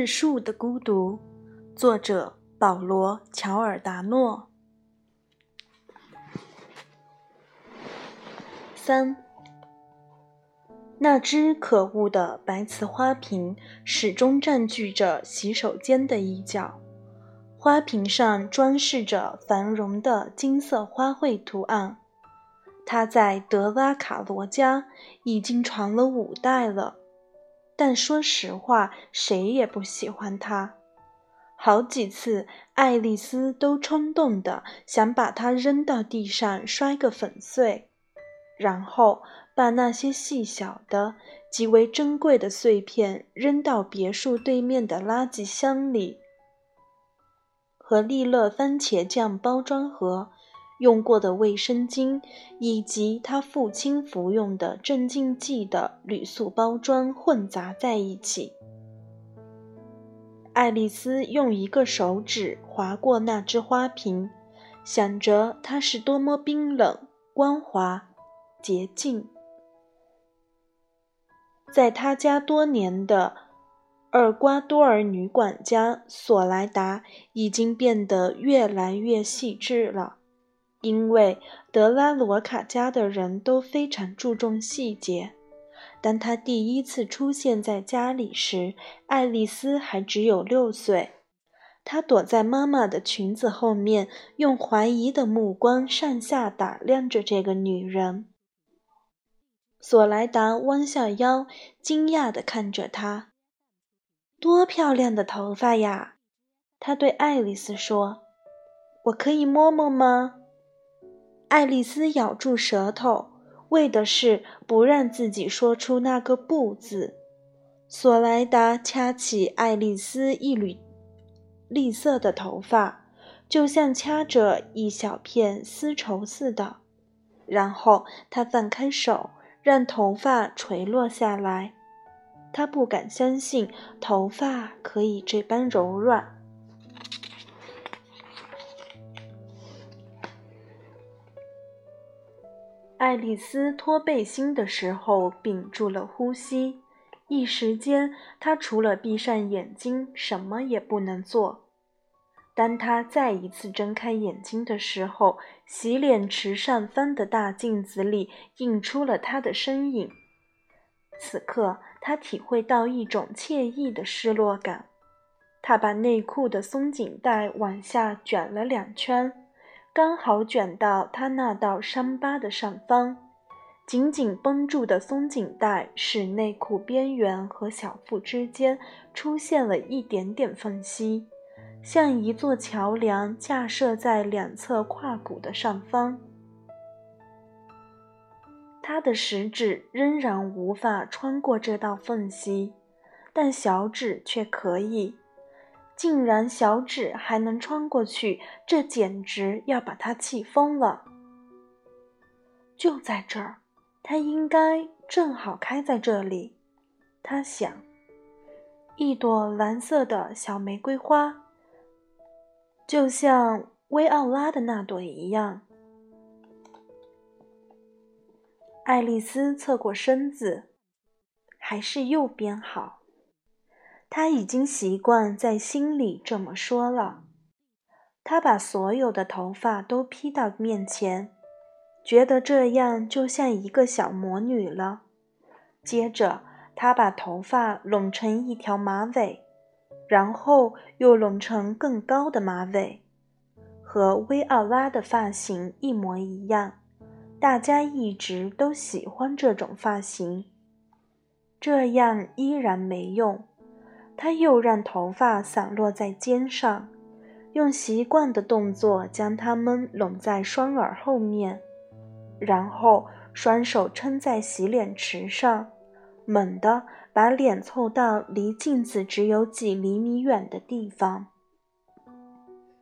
质数的孤独，作者保罗·乔尔达诺。三，那只可恶的白瓷花瓶始终占据着洗手间的一角，花瓶上装饰着繁荣的金色花卉图案。它在德拉卡罗家已经传了五代了。但说实话，谁也不喜欢他。好几次，爱丽丝都冲动的想把它扔到地上摔个粉碎，然后把那些细小的、极为珍贵的碎片扔到别墅对面的垃圾箱里，和利乐番茄酱包装盒。用过的卫生巾，以及他父亲服用的镇静剂的铝塑包装混杂在一起。爱丽丝用一个手指划过那只花瓶，想着它是多么冰冷、光滑、洁净。在他家多年的厄瓜多尔女管家索莱达已经变得越来越细致了。因为德拉罗卡家的人都非常注重细节。当他第一次出现在家里时，爱丽丝还只有六岁。她躲在妈妈的裙子后面，用怀疑的目光上下打量着这个女人。索莱达弯下腰，惊讶地看着她。“多漂亮的头发呀！”她对爱丽丝说。“我可以摸摸吗？”爱丽丝咬住舌头，为的是不让自己说出那个“不”字。索莱达掐起爱丽丝一缕栗色的头发，就像掐着一小片丝绸似的。然后他放开手，让头发垂落下来。他不敢相信头发可以这般柔软。爱丽丝脱背心的时候屏住了呼吸，一时间，她除了闭上眼睛，什么也不能做。当她再一次睁开眼睛的时候，洗脸池上方的大镜子里映出了她的身影。此刻，她体会到一种惬意的失落感。她把内裤的松紧带往下卷了两圈。刚好卷到他那道伤疤的上方，紧紧绷住的松紧带使内裤边缘和小腹之间出现了一点点缝隙，像一座桥梁架设在两侧胯骨的上方。他的食指仍然无法穿过这道缝隙，但小指却可以。竟然小指还能穿过去，这简直要把他气疯了。就在这儿，它应该正好开在这里，他想。一朵蓝色的小玫瑰花，就像薇奥拉的那朵一样。爱丽丝侧过身子，还是右边好。他已经习惯在心里这么说了。他把所有的头发都披到面前，觉得这样就像一个小魔女了。接着，他把头发拢成一条马尾，然后又拢成更高的马尾，和薇奥拉的发型一模一样。大家一直都喜欢这种发型。这样依然没用。他又让头发散落在肩上，用习惯的动作将它们拢在双耳后面，然后双手撑在洗脸池上，猛地把脸凑到离镜子只有几厘米远的地方。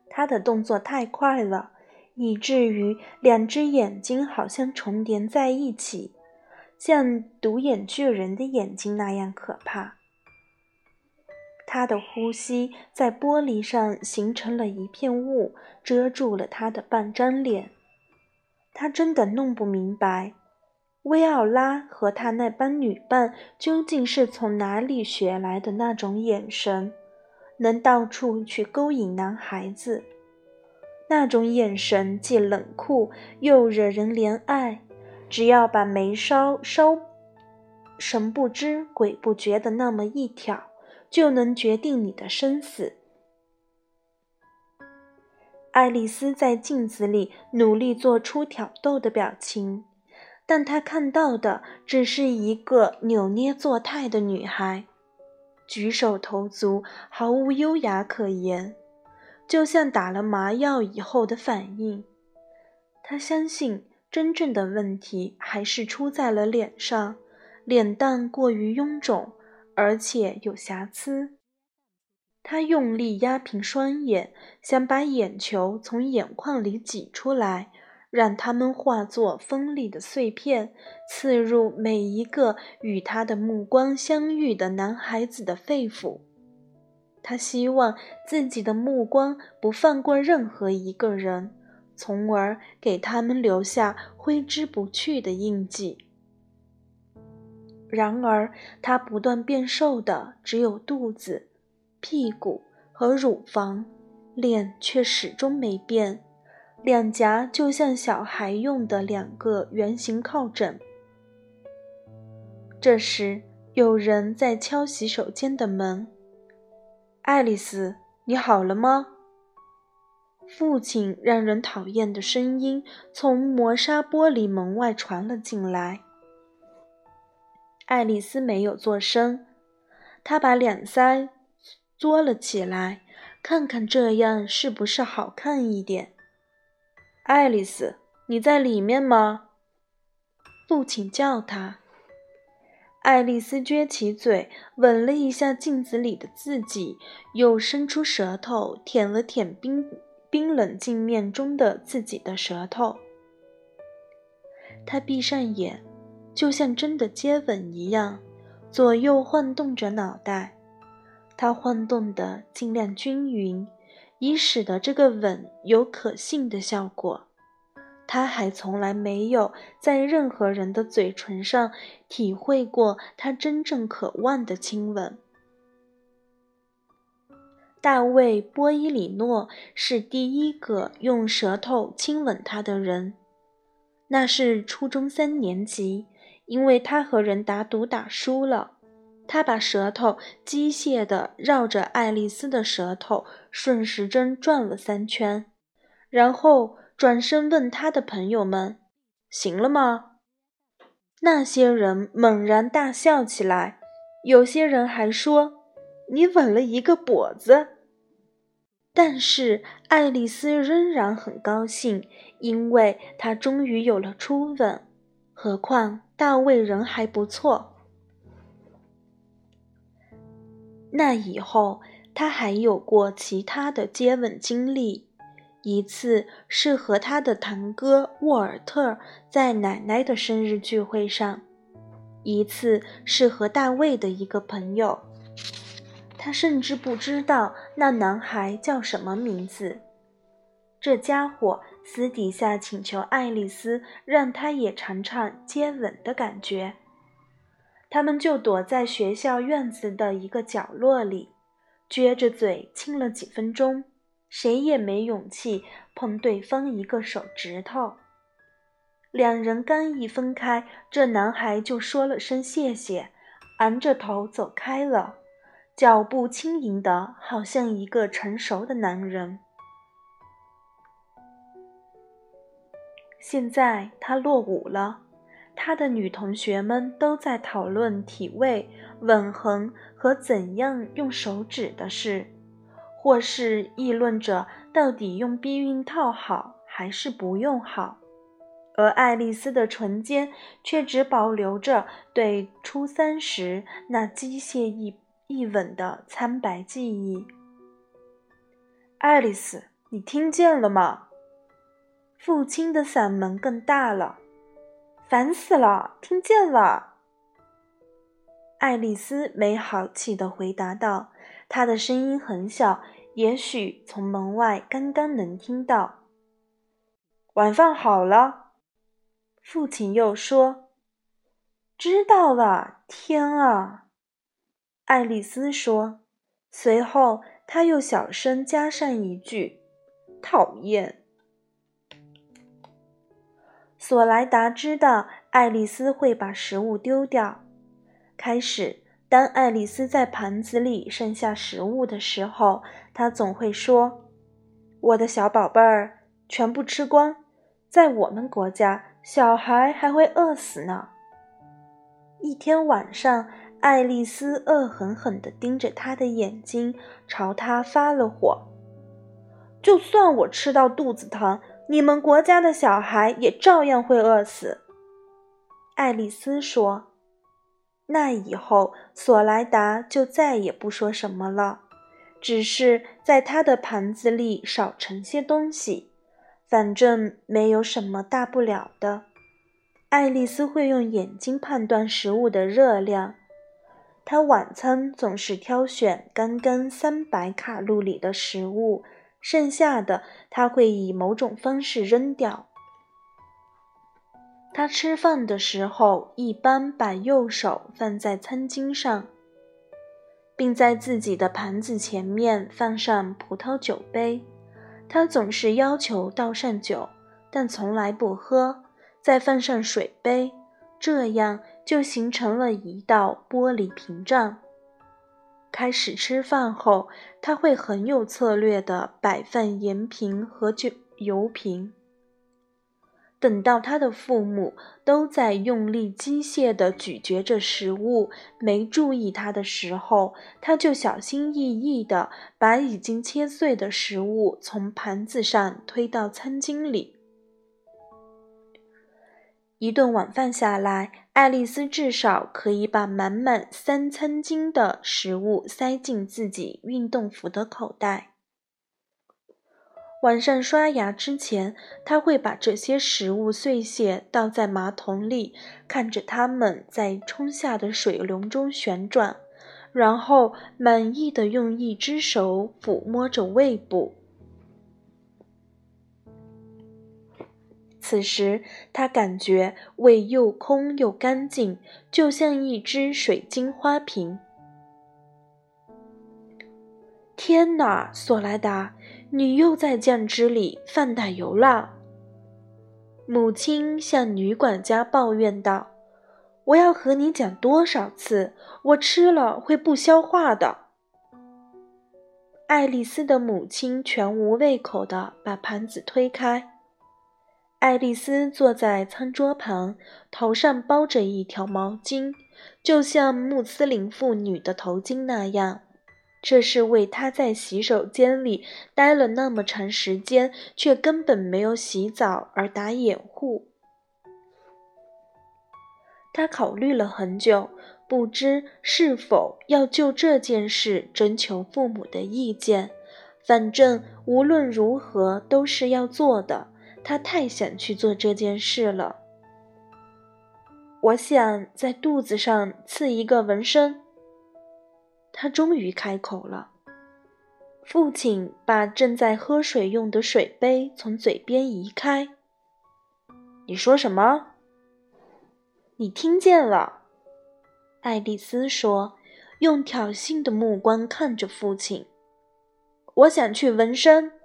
他的动作太快了，以至于两只眼睛好像重叠在一起，像独眼巨人的眼睛那样可怕。他的呼吸在玻璃上形成了一片雾，遮住了他的半张脸。他真的弄不明白，薇奥拉和他那帮女伴究竟是从哪里学来的那种眼神，能到处去勾引男孩子。那种眼神既冷酷又惹人怜爱，只要把眉梢稍神不知鬼不觉的那么一挑，就能决定你的生死。爱丽丝在镜子里努力做出挑逗的表情，但她看到的只是一个扭捏作态的女孩，举手投足毫无优雅可言。就像打了麻药以后的反应，她相信真正的问题还是出在了脸上，脸蛋过于臃肿，而且有瑕疵。他用力压平双眼，想把眼球从眼眶里挤出来，让它们化作锋利的碎片，刺入每一个与他的目光相遇的男孩子的肺腑。他希望自己的目光不放过任何一个人，从而给他们留下挥之不去的印记。然而，他不断变瘦的只有肚子、屁股和乳房，脸却始终没变，两颊就像小孩用的两个圆形靠枕。这时，有人在敲洗手间的门。爱丽丝，你好了吗？父亲让人讨厌的声音从磨砂玻璃门外传了进来。爱丽丝没有做声，她把两腮嘬了起来，看看这样是不是好看一点。爱丽丝，你在里面吗？父亲叫她。爱丽丝撅起嘴，吻了一下镜子里的自己，又伸出舌头舔了舔冰冰冷镜面中的自己的舌头。她闭上眼，就像真的接吻一样，左右晃动着脑袋。它晃动的尽量均匀，以使得这个吻有可信的效果。他还从来没有在任何人的嘴唇上体会过他真正渴望的亲吻。大卫·波伊里诺是第一个用舌头亲吻他的人，那是初中三年级，因为他和人打赌打输了，他把舌头机械地绕着爱丽丝的舌头顺时针转了三圈，然后。转身问他的朋友们：“行了吗？”那些人猛然大笑起来，有些人还说：“你吻了一个跛子。”但是爱丽丝仍然很高兴，因为她终于有了初吻。何况大卫人还不错。那以后，他还有过其他的接吻经历。一次是和他的堂哥沃尔特在奶奶的生日聚会上，一次是和大卫的一个朋友。他甚至不知道那男孩叫什么名字。这家伙私底下请求爱丽丝让他也尝尝接吻的感觉。他们就躲在学校院子的一个角落里，撅着嘴亲了几分钟。谁也没勇气碰对方一个手指头。两人刚一分开，这男孩就说了声谢谢，昂着头走开了，脚步轻盈的，好像一个成熟的男人。现在他落伍了，他的女同学们都在讨论体位、吻痕和怎样用手指的事。或是议论着到底用避孕套好还是不用好，而爱丽丝的唇间却只保留着对初三时那机械一一吻的苍白记忆。爱丽丝，你听见了吗？父亲的嗓门更大了。烦死了，听见了。爱丽丝没好气地回答道。她的声音很小，也许从门外刚刚能听到。晚饭好了，父亲又说：“知道了。”天啊，爱丽丝说。随后，他又小声加上一句：“讨厌。”索莱达知道爱丽丝会把食物丢掉。开始，当爱丽丝在盘子里剩下食物的时候，她总会说：“我的小宝贝儿，全部吃光。在我们国家，小孩还会饿死呢。”一天晚上。爱丽丝恶狠狠地盯着他的眼睛，朝他发了火。就算我吃到肚子疼，你们国家的小孩也照样会饿死。爱丽丝说：“那以后，索莱达就再也不说什么了，只是在他的盘子里少盛些东西，反正没有什么大不了的。”爱丽丝会用眼睛判断食物的热量。她晚餐总是挑选刚刚三百卡路里的食物，剩下的他会以某种方式扔掉。他吃饭的时候一般把右手放在餐巾上，并在自己的盘子前面放上葡萄酒杯。他总是要求倒上酒，但从来不喝，再放上水杯。这样就形成了一道玻璃屏障。开始吃饭后，他会很有策略地摆放盐瓶和酒油瓶。等到他的父母都在用力机械地咀嚼着食物，没注意他的时候，他就小心翼翼地把已经切碎的食物从盘子上推到餐巾里。一顿晚饭下来，爱丽丝至少可以把满满三餐巾的食物塞进自己运动服的口袋。晚上刷牙之前，她会把这些食物碎屑倒在马桶里，看着它们在冲下的水流中旋转，然后满意的用一只手抚摸着胃部。此时，他感觉胃又空又干净，就像一只水晶花瓶。天哪，索莱达，你又在酱汁里放奶油了！母亲向女管家抱怨道：“我要和你讲多少次，我吃了会不消化的。”爱丽丝的母亲全无胃口地把盘子推开。爱丽丝坐在餐桌旁，头上包着一条毛巾，就像穆斯林妇女的头巾那样。这是为她在洗手间里待了那么长时间，却根本没有洗澡而打掩护。她考虑了很久，不知是否要就这件事征求父母的意见。反正无论如何都是要做的。他太想去做这件事了。我想在肚子上刺一个纹身。他终于开口了。父亲把正在喝水用的水杯从嘴边移开。你说什么？你听见了？爱丽丝说，用挑衅的目光看着父亲。我想去纹身。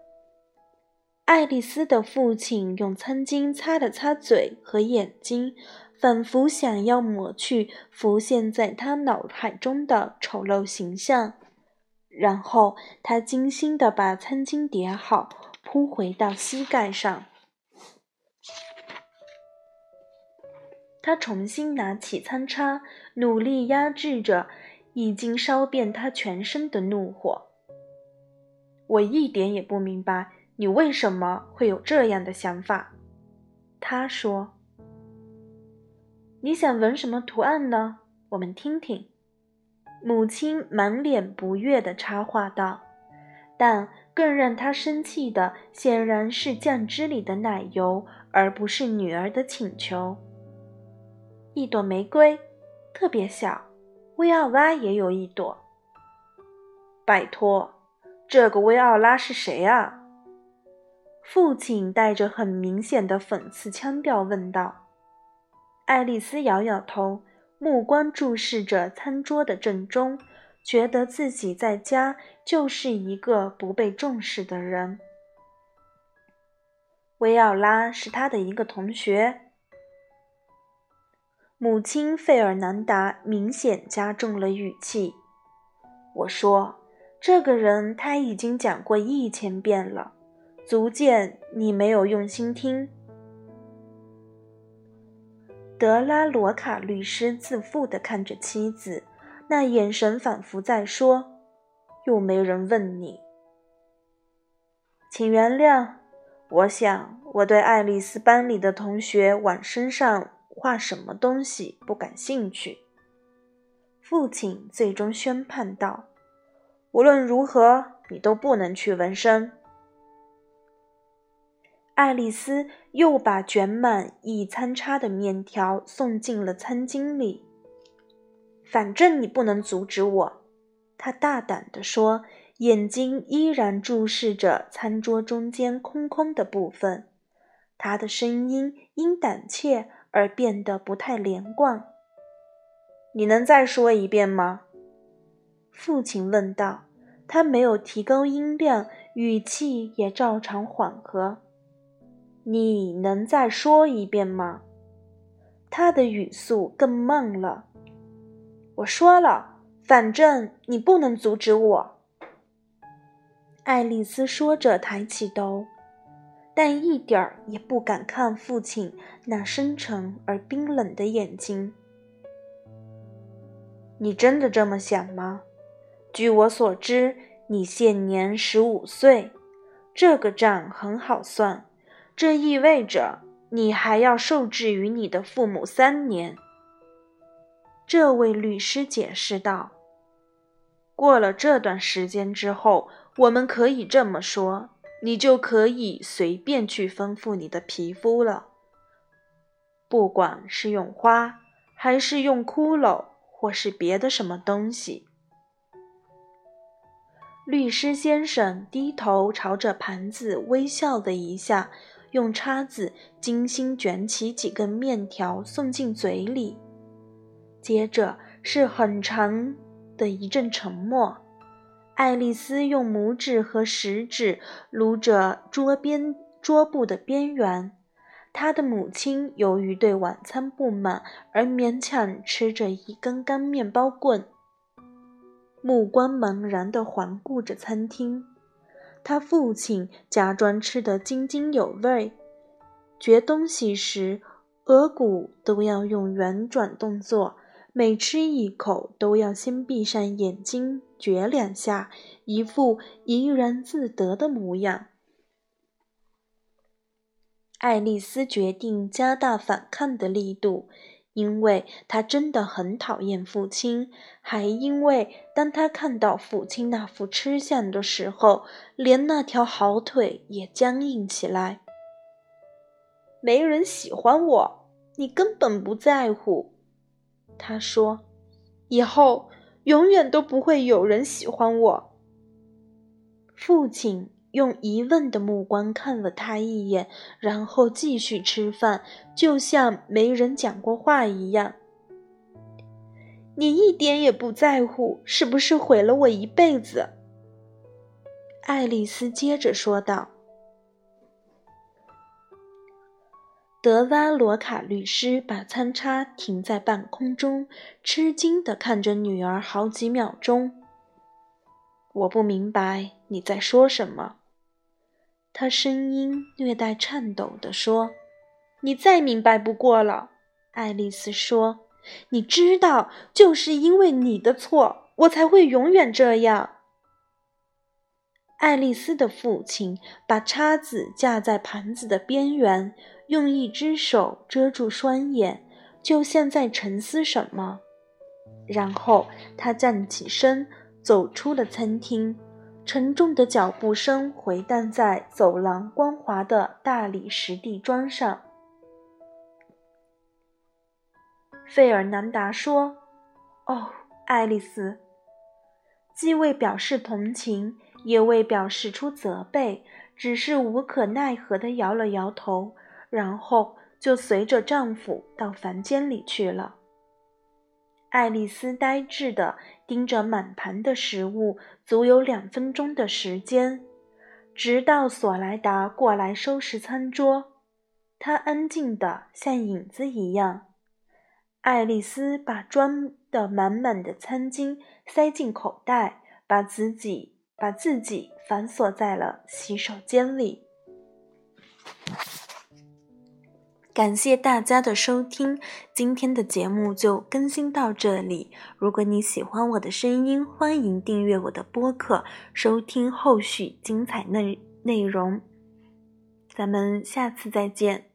爱丽丝的父亲用餐巾擦了擦嘴和眼睛，仿佛想要抹去浮现在他脑海中的丑陋形象。然后他精心地把餐巾叠好，铺回到膝盖上。他重新拿起餐叉，努力压制着已经烧遍他全身的怒火。我一点也不明白。你为什么会有这样的想法？他说：“你想纹什么图案呢？我们听听。”母亲满脸不悦地插话道。但更让他生气的，显然是酱汁里的奶油，而不是女儿的请求。一朵玫瑰，特别小。薇奥拉也有一朵。拜托，这个薇奥拉是谁啊？父亲带着很明显的讽刺腔调问道：“爱丽丝摇摇头，目光注视着餐桌的正中，觉得自己在家就是一个不被重视的人。维奥拉是他的一个同学。母亲费尔南达明显加重了语气。我说：“这个人他已经讲过一千遍了，足见你没有用心听。”德拉罗卡律师自负地看着妻子，那眼神仿佛在说：“又没人问你，请原谅。我想我对爱丽丝班里的同学往身上画什么东西不感兴趣。”父亲最终宣判道：“无论如何，你都不能去纹身。”爱丽丝又把卷满一餐叉的面条送进了餐巾里。反正你不能阻止我，她大胆地说，眼睛依然注视着餐桌中间空空的部分。她的声音因胆怯而变得不太连贯。你能再说一遍吗？父亲问道。他没有提高音量，语气也照常缓和。你能再说一遍吗？他的语速更慢了。我说了，反正你不能阻止我。爱丽丝说着，抬起头，但一点儿也不敢看父亲那深沉而冰冷的眼睛。你真的这么想吗？据我所知，你现年十五岁，这个账很好算。这意味着你还要受制于你的父母三年。”这位律师解释道。“过了这段时间之后，我们可以这么说，你就可以随便去丰富你的皮肤了，不管是用花，还是用骷髅，或是别的什么东西。”律师先生低头朝着盘子微笑了一下。用叉子精心卷起几根面条送进嘴里，接着是很长的一阵沉默。爱丽丝用拇指和食指撸着桌边桌布的边缘，她的母亲由于对晚餐不满而勉强吃着一根干面包棍，目光茫然地环顾着餐厅。他父亲假装吃得津津有味，嚼东西时额骨都要用圆转动作，每吃一口都要先闭上眼睛嚼两下，一副怡然自得的模样。爱丽丝决定加大反抗的力度。因为他真的很讨厌父亲，还因为当他看到父亲那副吃相的时候，连那条好腿也僵硬起来。没人喜欢我，你根本不在乎，他说。以后永远都不会有人喜欢我。父亲。用疑问的目光看了他一眼，然后继续吃饭，就像没人讲过话一样。你一点也不在乎，是不是毁了我一辈子？爱丽丝接着说道。德拉罗卡律师把餐叉停在半空中，吃惊地看着女儿好几秒钟。我不明白你在说什么。他声音略带颤抖地说：“你再明白不过了。”爱丽丝说：“你知道，就是因为你的错，我才会永远这样。”爱丽丝的父亲把叉子架在盘子的边缘，用一只手遮住双眼，就像在沉思什么。然后他站起身，走出了餐厅。沉重的脚步声回荡在走廊光滑的大理石地砖上。费尔南达说：“哦，爱丽丝。”既未表示同情，也未表示出责备，只是无可奈何地摇了摇头，然后就随着丈夫到房间里去了。爱丽丝呆滞地盯着满盘的食物，足有两分钟的时间，直到索莱达过来收拾餐桌。他安静的像影子一样。爱丽丝把装得满满的餐巾塞进口袋，把自己把自己反锁在了洗手间里。感谢大家的收听，今天的节目就更新到这里。如果你喜欢我的声音，欢迎订阅我的播客，收听后续精彩内内容。咱们下次再见。